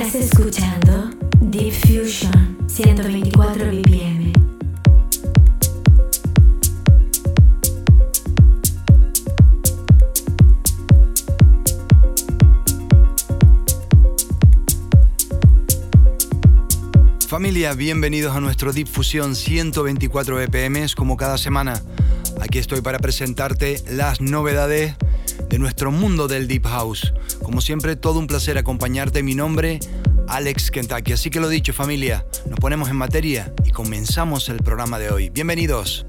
Estás escuchando Deep Fusion 124 BPM. Familia, bienvenidos a nuestro Deep Fusion 124 BPM como cada semana. Aquí estoy para presentarte las novedades de nuestro mundo del Deep House. Como siempre, todo un placer acompañarte. Mi nombre, Alex Kentucky. Así que lo dicho, familia, nos ponemos en materia y comenzamos el programa de hoy. Bienvenidos.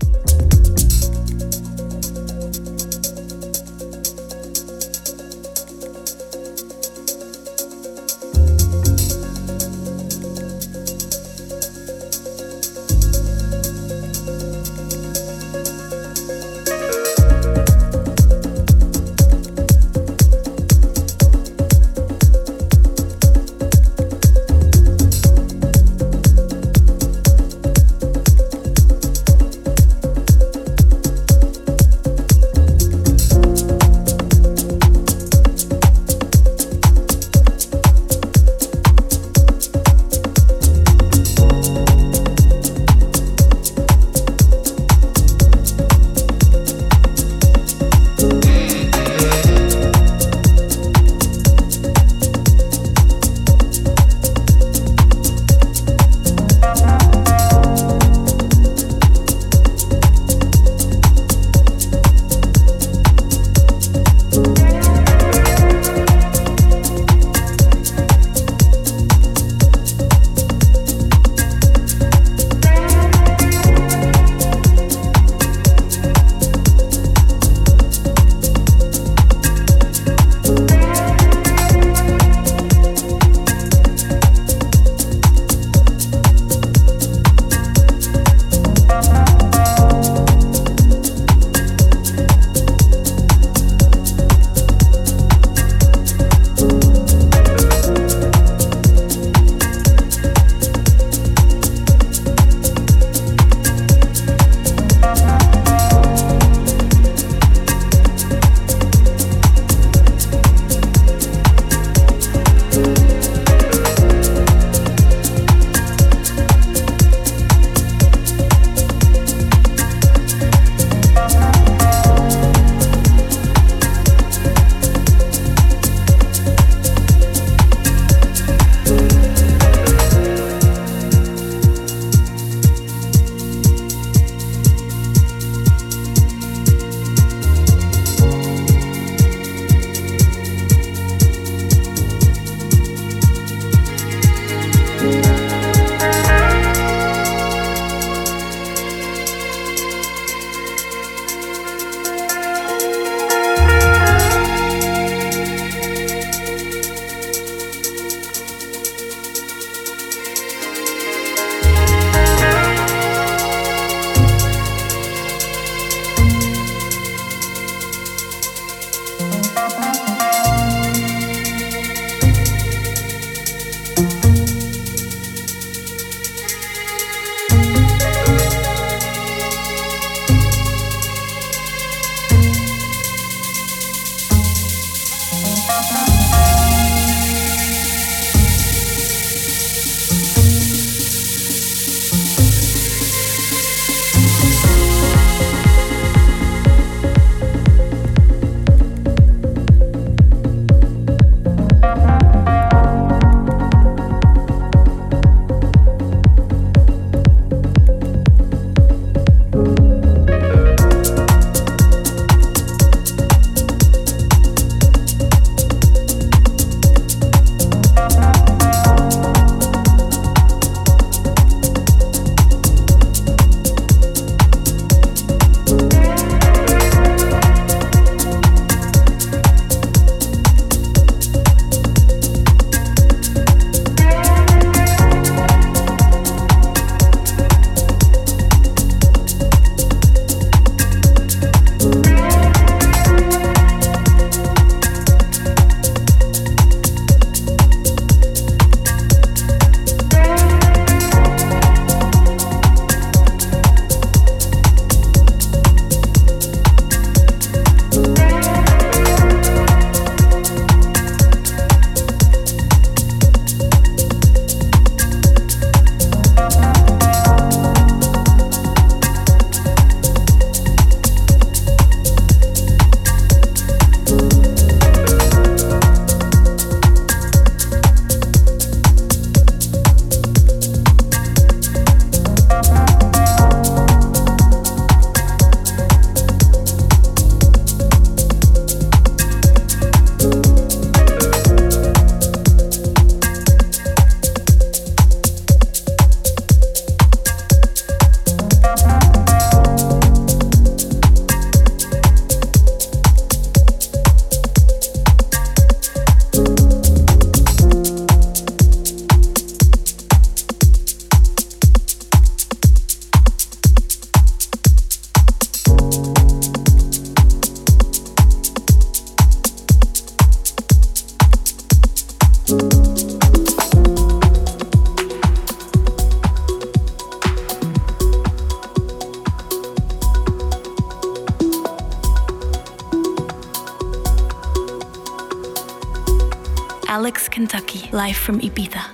From Ibiza.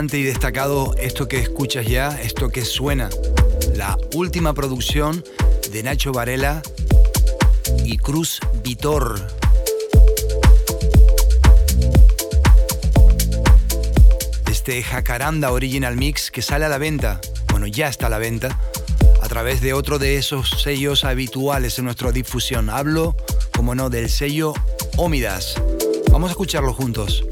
Y destacado esto que escuchas ya, esto que suena. La última producción de Nacho Varela y Cruz Vitor. Este Jacaranda Original Mix que sale a la venta, bueno, ya está a la venta, a través de otro de esos sellos habituales en nuestra difusión. Hablo, como no, del sello Ómidas. Vamos a escucharlo juntos.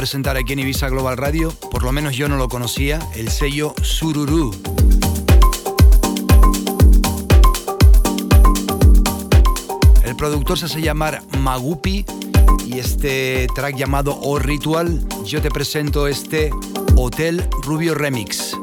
Presentar aquí en Ibiza Global Radio, por lo menos yo no lo conocía, el sello Sururu. El productor se hace llamar Magupi y este track llamado O Ritual, yo te presento este Hotel Rubio Remix.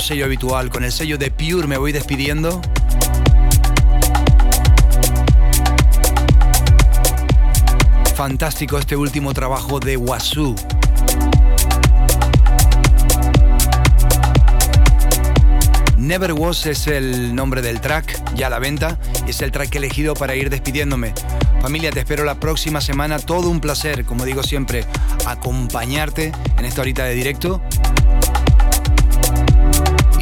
Sello habitual, con el sello de Pure me voy despidiendo. Fantástico este último trabajo de Wasu. Never Was es el nombre del track, ya a la venta, es el track elegido para ir despidiéndome. Familia, te espero la próxima semana. Todo un placer, como digo siempre, acompañarte en esta horita de directo.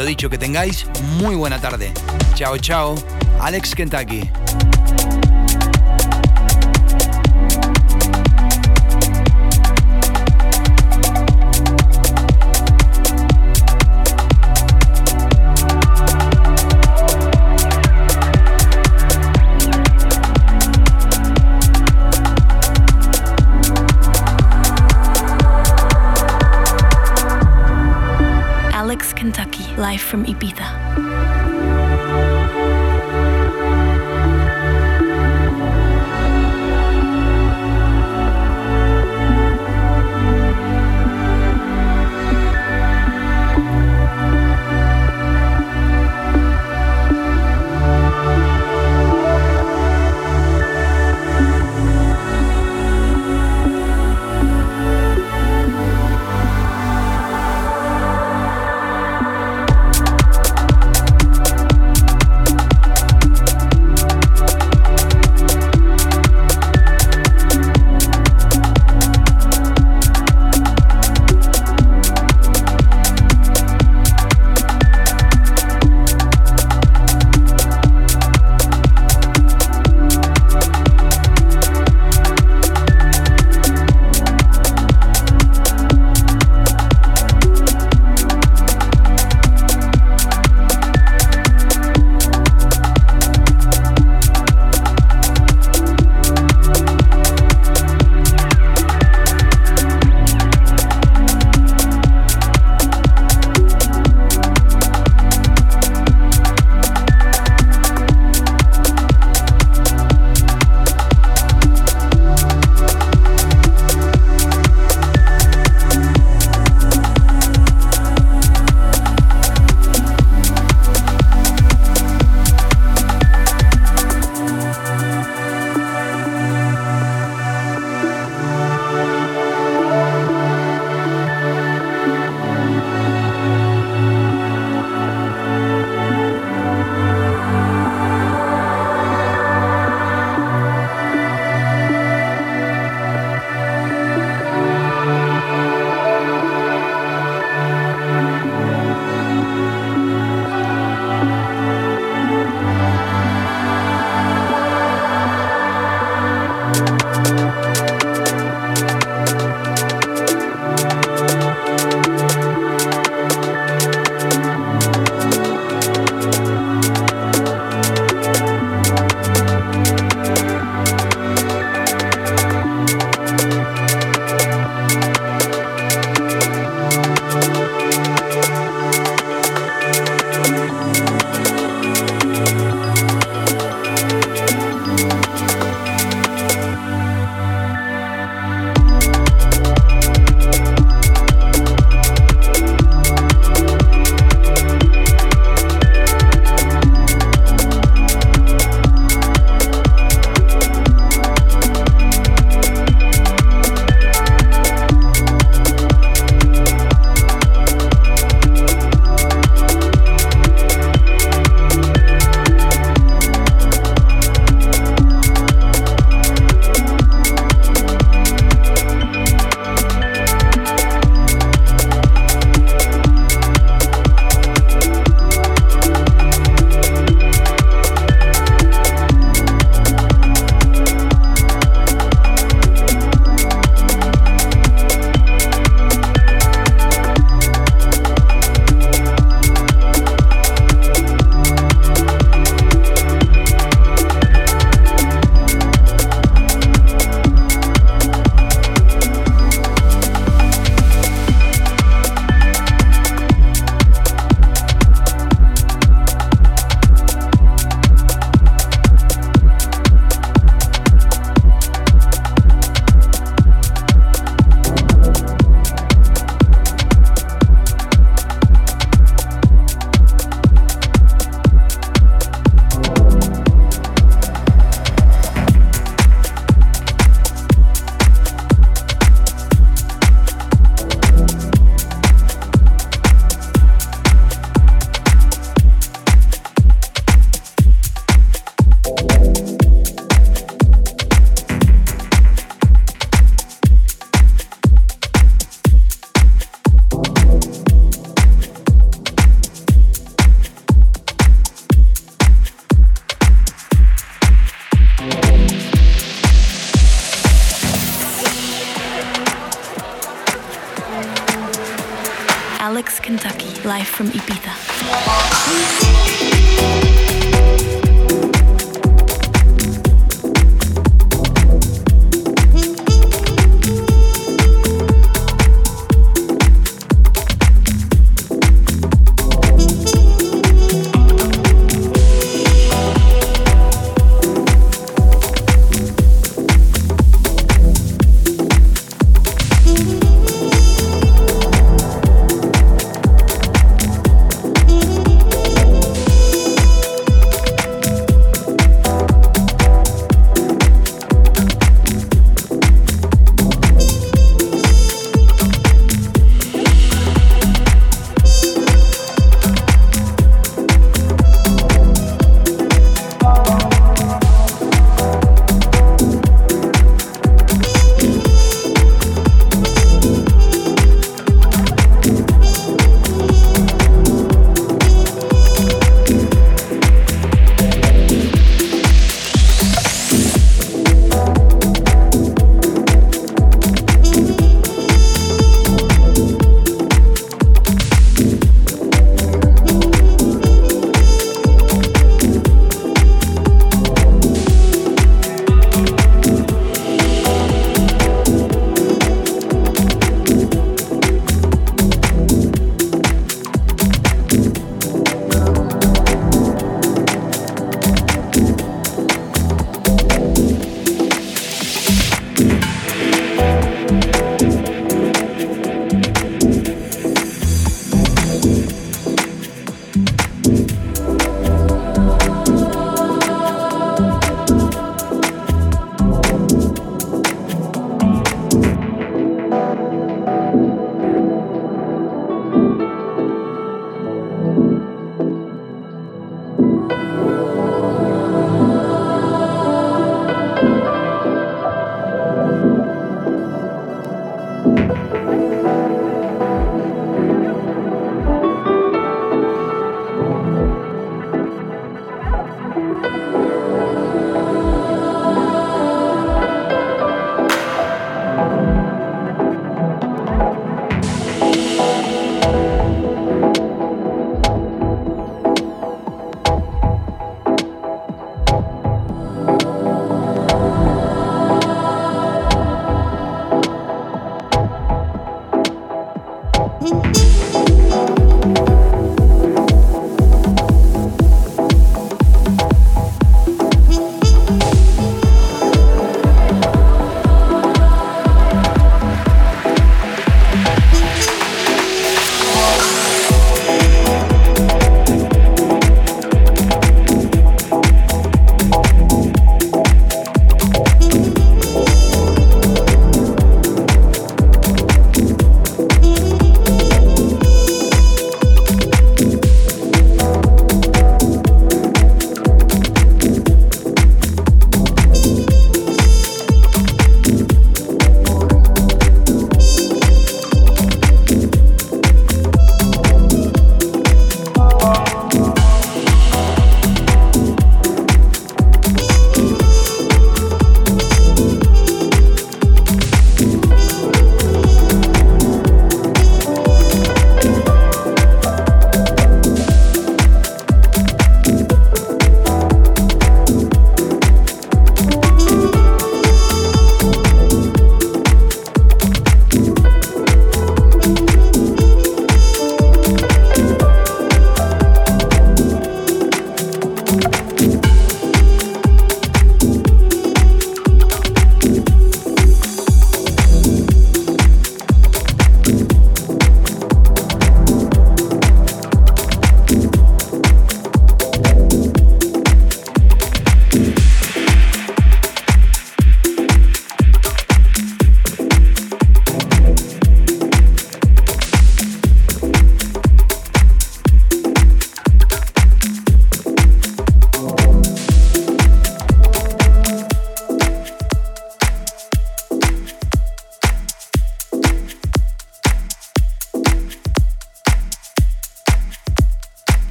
Lo dicho, que tengáis muy buena tarde. Chao, chao. Alex Kentucky.